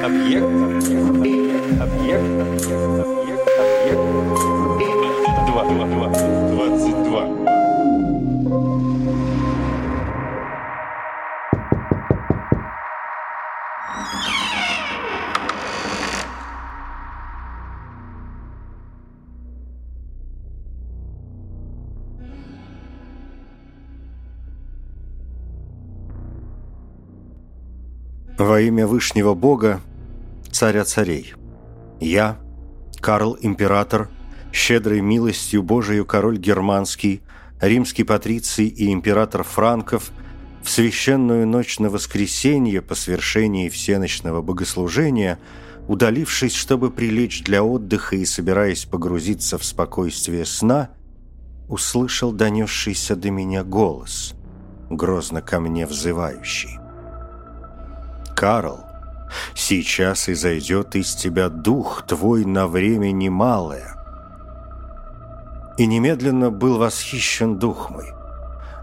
Объект. Объект. Объект. Объект. 22. 22. 22. Во имя Вышнего Бога, Царя Царей, я, Карл Император, щедрой милостью Божию король германский, римский патриций и император Франков, в священную ночь на воскресенье по свершении всеночного богослужения, удалившись, чтобы прилечь для отдыха и собираясь погрузиться в спокойствие сна, услышал донесшийся до меня голос, грозно ко мне взывающий. Карл, сейчас изойдет из тебя дух твой на время немалое. И немедленно был восхищен дух мой.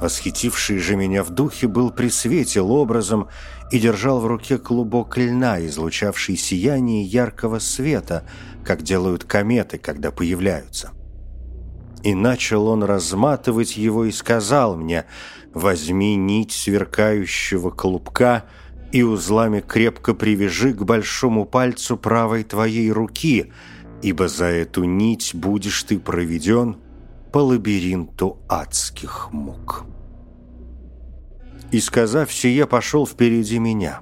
Восхитивший же меня в духе был присветил образом и держал в руке клубок льна, излучавший сияние яркого света, как делают кометы, когда появляются. И начал он разматывать его и сказал мне, «Возьми нить сверкающего клубка и узлами крепко привяжи к большому пальцу правой твоей руки, ибо за эту нить будешь ты проведен по лабиринту адских мук». И, сказав сие, пошел впереди меня,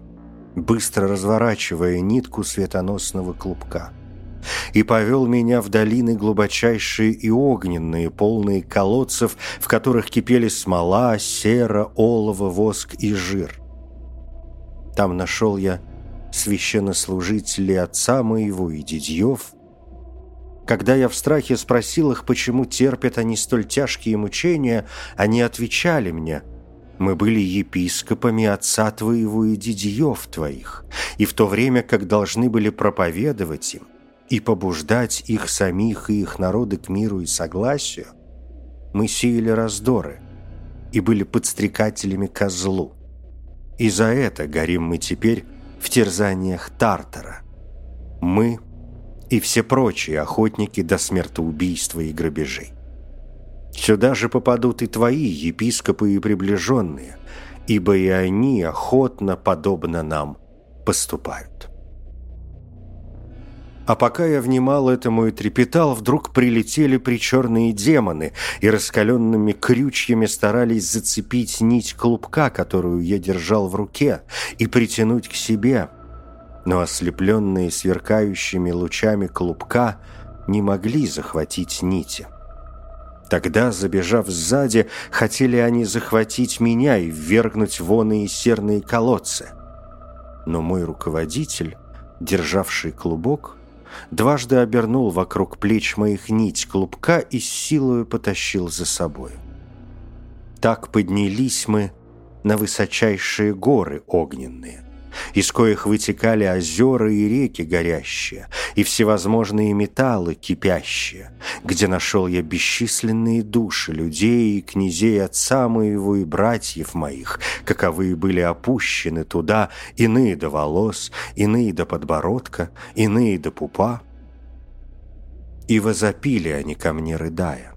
быстро разворачивая нитку светоносного клубка и повел меня в долины глубочайшие и огненные, полные колодцев, в которых кипели смола, сера, олово, воск и жир. Там нашел я священнослужителей отца моего и дядьев. Когда я в страхе спросил их, почему терпят они столь тяжкие мучения, они отвечали мне, «Мы были епископами отца твоего и дядьев твоих, и в то время, как должны были проповедовать им, и побуждать их самих и их народы к миру и согласию, мы сеяли раздоры и были подстрекателями ко злу. И за это горим мы теперь в терзаниях Тартара. Мы и все прочие охотники до смертоубийства и грабежей. Сюда же попадут и твои епископы и приближенные, ибо и они охотно, подобно нам, поступают. А пока я внимал этому и трепетал, вдруг прилетели причерные демоны и раскаленными крючьями старались зацепить нить клубка, которую я держал в руке, и притянуть к себе. Но ослепленные сверкающими лучами клубка не могли захватить нити. Тогда, забежав сзади, хотели они захватить меня и ввергнуть вон и серные колодцы. Но мой руководитель, державший клубок, дважды обернул вокруг плеч моих нить клубка и с силою потащил за собою. Так поднялись мы на высочайшие горы огненные, из коих вытекали озера и реки горящие, и всевозможные металлы кипящие, где нашел я бесчисленные души людей и князей отца моего и братьев моих, каковые были опущены туда, иные до волос, иные до подбородка, иные до пупа. И возопили они ко мне, рыдая.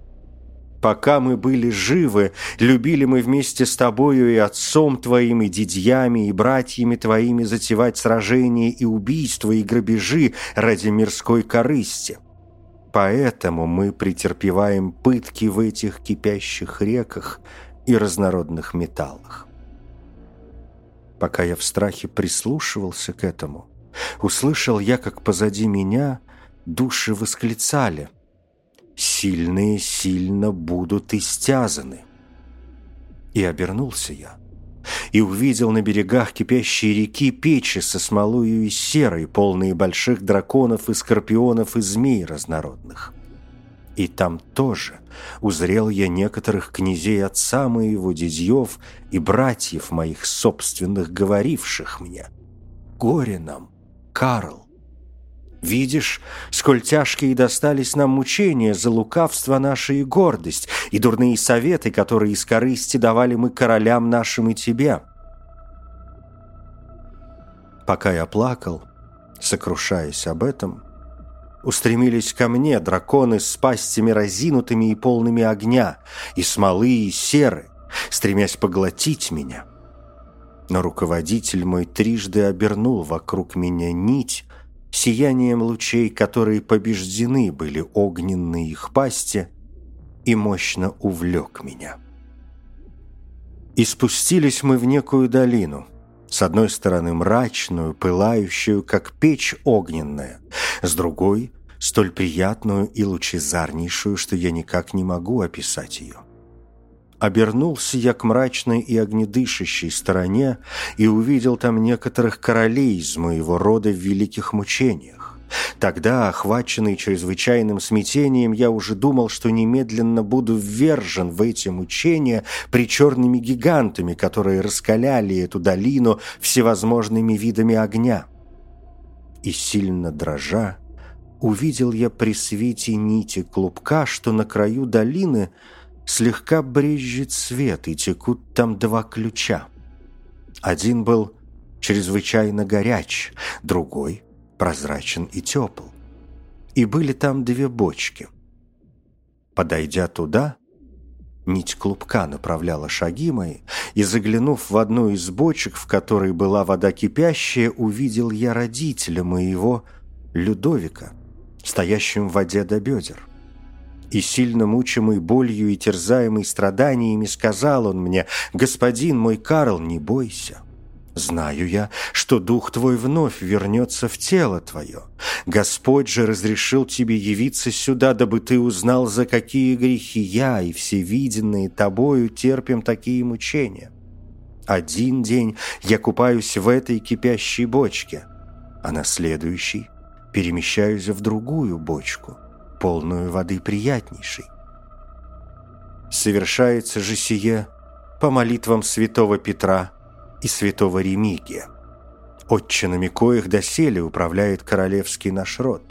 Пока мы были живы, любили мы вместе с тобою и отцом твоим, и дядьями, и братьями твоими затевать сражения и убийства, и грабежи ради мирской корысти. Поэтому мы претерпеваем пытки в этих кипящих реках и разнородных металлах. Пока я в страхе прислушивался к этому, услышал я, как позади меня души восклицали – сильные сильно будут истязаны. И обернулся я, и увидел на берегах кипящей реки печи со смолою и серой, полные больших драконов и скорпионов и змей разнородных. И там тоже узрел я некоторых князей отца моего, дядьев и братьев моих собственных, говоривших мне, «Горе нам, Карл, Видишь, сколь тяжкие достались нам мучения за лукавство наше и гордость, и дурные советы, которые из корысти давали мы королям нашим и тебе. Пока я плакал, Сокрушаясь об этом, устремились ко мне драконы с пастями разинутыми и полными огня, и смолы, и серы, стремясь поглотить меня. Но руководитель мой трижды обернул вокруг меня нить, сиянием лучей, которые побеждены были огненные их пасти, и мощно увлек меня. И спустились мы в некую долину, с одной стороны мрачную, пылающую, как печь огненная, с другой — столь приятную и лучезарнейшую, что я никак не могу описать ее. Обернулся я к мрачной и огнедышащей стороне и увидел там некоторых королей из моего рода в великих мучениях. Тогда, охваченный чрезвычайным смятением, я уже думал, что немедленно буду ввержен в эти мучения при черными гигантами, которые раскаляли эту долину всевозможными видами огня. И сильно дрожа, увидел я при свете нити клубка, что на краю долины слегка брезжит свет, и текут там два ключа. Один был чрезвычайно горяч, другой прозрачен и тепл. И были там две бочки. Подойдя туда, нить клубка направляла шаги мои, и, заглянув в одну из бочек, в которой была вода кипящая, увидел я родителя моего, Людовика, стоящим в воде до бедер. И сильно мучимый болью и терзаемый страданиями сказал он мне, «Господин мой Карл, не бойся, Знаю я, что дух твой вновь вернется в тело твое. Господь же разрешил тебе явиться сюда, дабы ты узнал, за какие грехи я и все виденные тобою терпим такие мучения. Один день я купаюсь в этой кипящей бочке, а на следующий перемещаюсь в другую бочку, полную воды приятнейшей. Совершается же сие по молитвам святого Петра – и святого Ремигия, отчинами коих доселе управляет королевский наш род.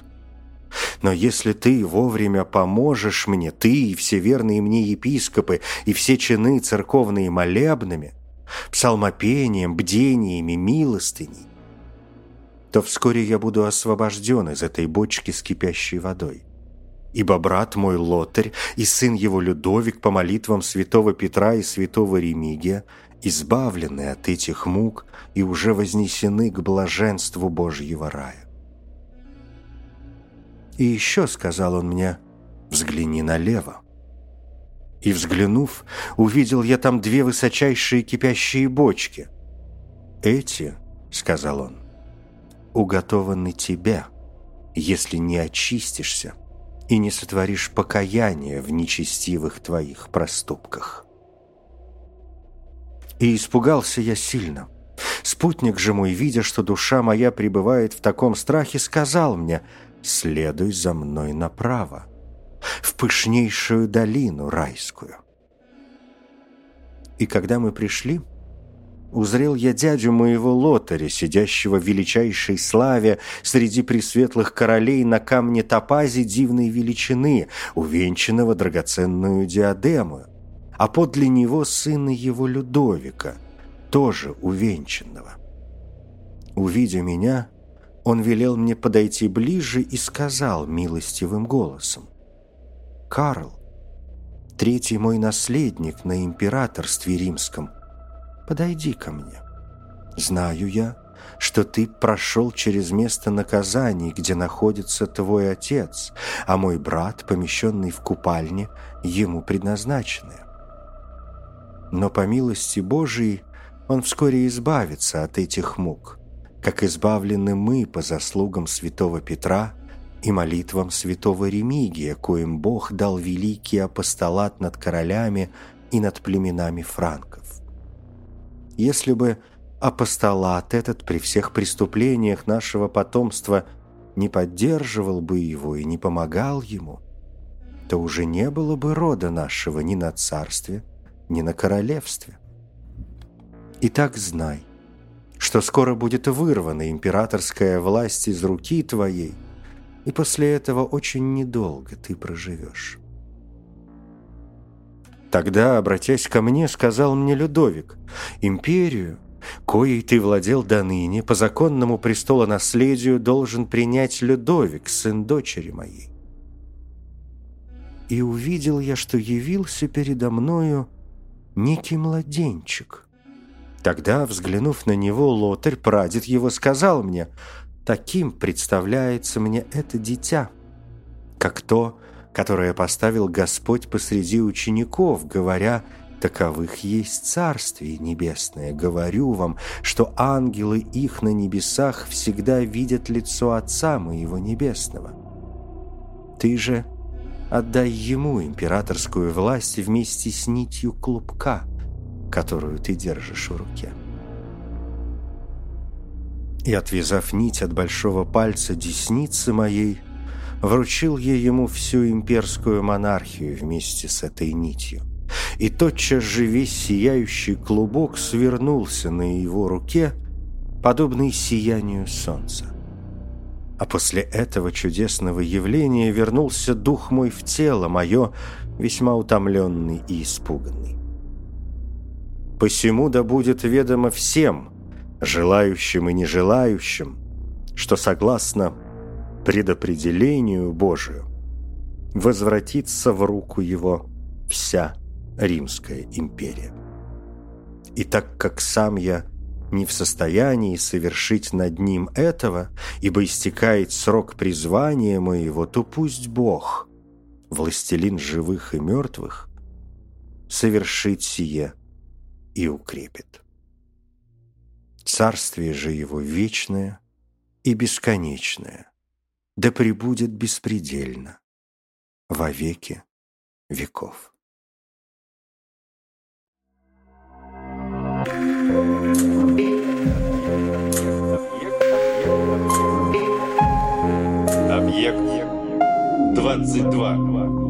Но если ты вовремя поможешь мне, ты и все верные мне епископы, и все чины церковные молебными, псалмопением, бдениями, милостыней, то вскоре я буду освобожден из этой бочки с кипящей водой. Ибо брат мой Лотарь и сын его Людовик по молитвам святого Петра и святого Ремигия – избавлены от этих мук и уже вознесены к блаженству Божьего рая. И еще сказал он мне, взгляни налево. И, взглянув, увидел я там две высочайшие кипящие бочки. Эти, сказал он, уготованы тебе, если не очистишься и не сотворишь покаяния в нечестивых твоих проступках. И испугался я сильно. Спутник же мой, видя, что душа моя пребывает в таком страхе, сказал мне «Следуй за мной направо, в пышнейшую долину райскую». И когда мы пришли, узрел я дядю моего лотаря, сидящего в величайшей славе среди пресветлых королей на камне топази дивной величины, увенчанного драгоценную диадемою а подле него сына его Людовика, тоже увенчанного. Увидя меня, он велел мне подойти ближе и сказал милостивым голосом, «Карл, третий мой наследник на императорстве римском, подойди ко мне. Знаю я, что ты прошел через место наказаний, где находится твой отец, а мой брат, помещенный в купальне, ему предназначенное но по милости Божией он вскоре избавится от этих мук, как избавлены мы по заслугам святого Петра и молитвам святого Ремигия, коим Бог дал великий апостолат над королями и над племенами франков. Если бы апостолат этот при всех преступлениях нашего потомства не поддерживал бы его и не помогал ему, то уже не было бы рода нашего ни на царстве, ни на королевстве. Итак, знай, что скоро будет вырвана императорская власть из руки твоей, и после этого очень недолго ты проживешь. Тогда, обратясь ко мне, сказал мне Людовик, империю коей ты владел до ныне, по законному престолонаследию должен принять Людовик, сын дочери моей. И увидел я, что явился передо мною некий младенчик. Тогда, взглянув на него, лотарь, прадед его, сказал мне, «Таким представляется мне это дитя, как то, которое поставил Господь посреди учеников, говоря, таковых есть Царствие Небесное. Говорю вам, что ангелы их на небесах всегда видят лицо Отца Моего Небесного. Ты же отдай ему императорскую власть вместе с нитью клубка, которую ты держишь в руке. И, отвязав нить от большого пальца десницы моей, вручил я ему всю имперскую монархию вместе с этой нитью – и тотчас же весь сияющий клубок свернулся на его руке, подобный сиянию солнца. А после этого чудесного явления вернулся дух мой в тело мое, весьма утомленный и испуганный. Посему да будет ведомо всем, желающим и нежелающим, что согласно предопределению Божию возвратится в руку его вся Римская империя. И так как сам я не в состоянии совершить над ним этого, ибо истекает срок призвания моего, то пусть Бог, властелин живых и мертвых, совершит сие и укрепит. Царствие же его вечное и бесконечное, да пребудет беспредельно во веки веков. Объект 22.